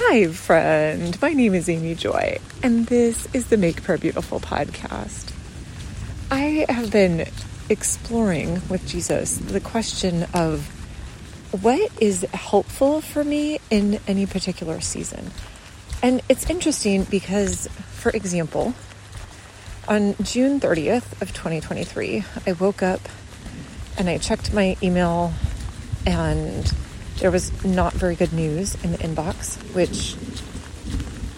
Hi, friend. My name is Amy Joy, and this is the Make Prayer Beautiful podcast. I have been exploring with Jesus the question of what is helpful for me in any particular season. And it's interesting because, for example, on June 30th of 2023, I woke up and I checked my email and there was not very good news in the inbox, which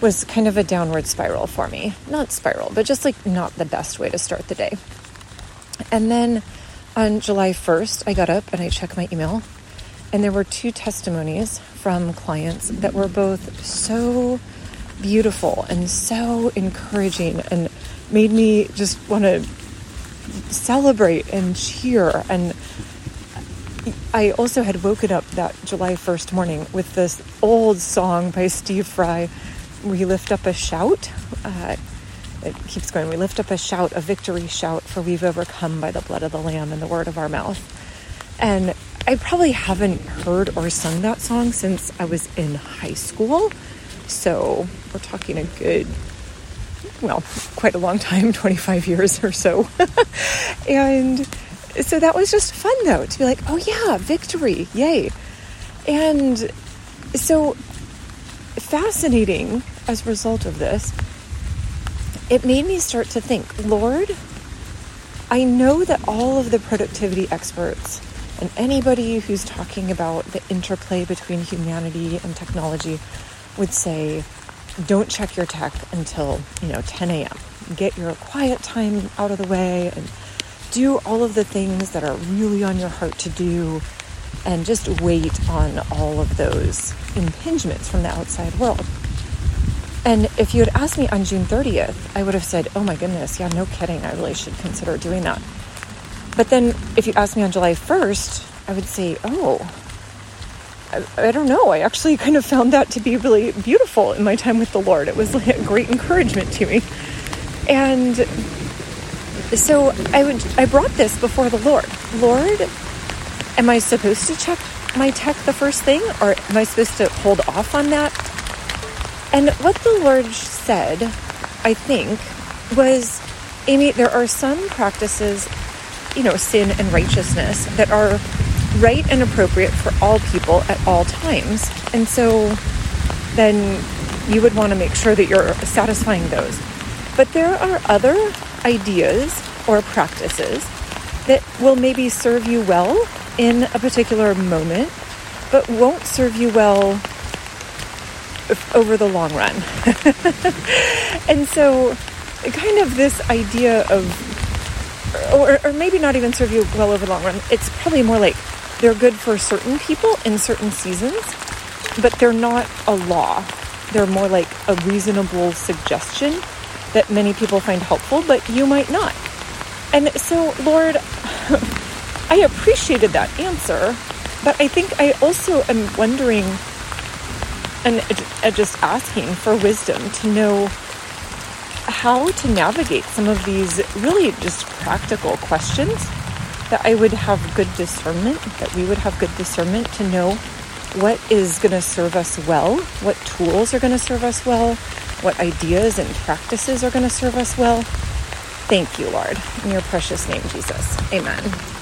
was kind of a downward spiral for me. Not spiral, but just like not the best way to start the day. And then on July 1st, I got up and I checked my email, and there were two testimonies from clients that were both so beautiful and so encouraging and made me just want to celebrate and cheer and I also had woken up that July 1st morning with this old song by Steve Fry, We Lift Up a Shout. Uh, it keeps going. We lift up a shout, a victory shout, for we've overcome by the blood of the Lamb and the word of our mouth. And I probably haven't heard or sung that song since I was in high school. So we're talking a good, well, quite a long time 25 years or so. and so that was just fun though to be like, oh yeah, victory, yay. And so fascinating as a result of this, it made me start to think, Lord, I know that all of the productivity experts and anybody who's talking about the interplay between humanity and technology would say, don't check your tech until, you know, 10 a.m. Get your quiet time out of the way and do all of the things that are really on your heart to do and just wait on all of those impingements from the outside world. And if you had asked me on June 30th, I would have said, oh my goodness, yeah, no kidding, I really should consider doing that. But then if you asked me on July 1st, I would say, oh, I, I, don't know. I actually kind of found that to be really beautiful in my time with the Lord. It was like a great encouragement to me. And so I would I brought this before the Lord. Lord, am I supposed to check my tech the first thing or am I supposed to hold off on that? And what the Lord said, I think, was Amy, there are some practices, you know, sin and righteousness that are right and appropriate for all people at all times. And so then you would want to make sure that you're satisfying those. But there are other ideas or practices that will maybe serve you well in a particular moment, but won't serve you well over the long run. and so, kind of this idea of, or, or maybe not even serve you well over the long run, it's probably more like they're good for certain people in certain seasons, but they're not a law. They're more like a reasonable suggestion that many people find helpful, but you might not. And so, Lord, I appreciated that answer, but I think I also am wondering and uh, just asking for wisdom to know how to navigate some of these really just practical questions that I would have good discernment, that we would have good discernment to know what is going to serve us well, what tools are going to serve us well, what ideas and practices are going to serve us well. Thank you, Lord. In your precious name, Jesus. Amen.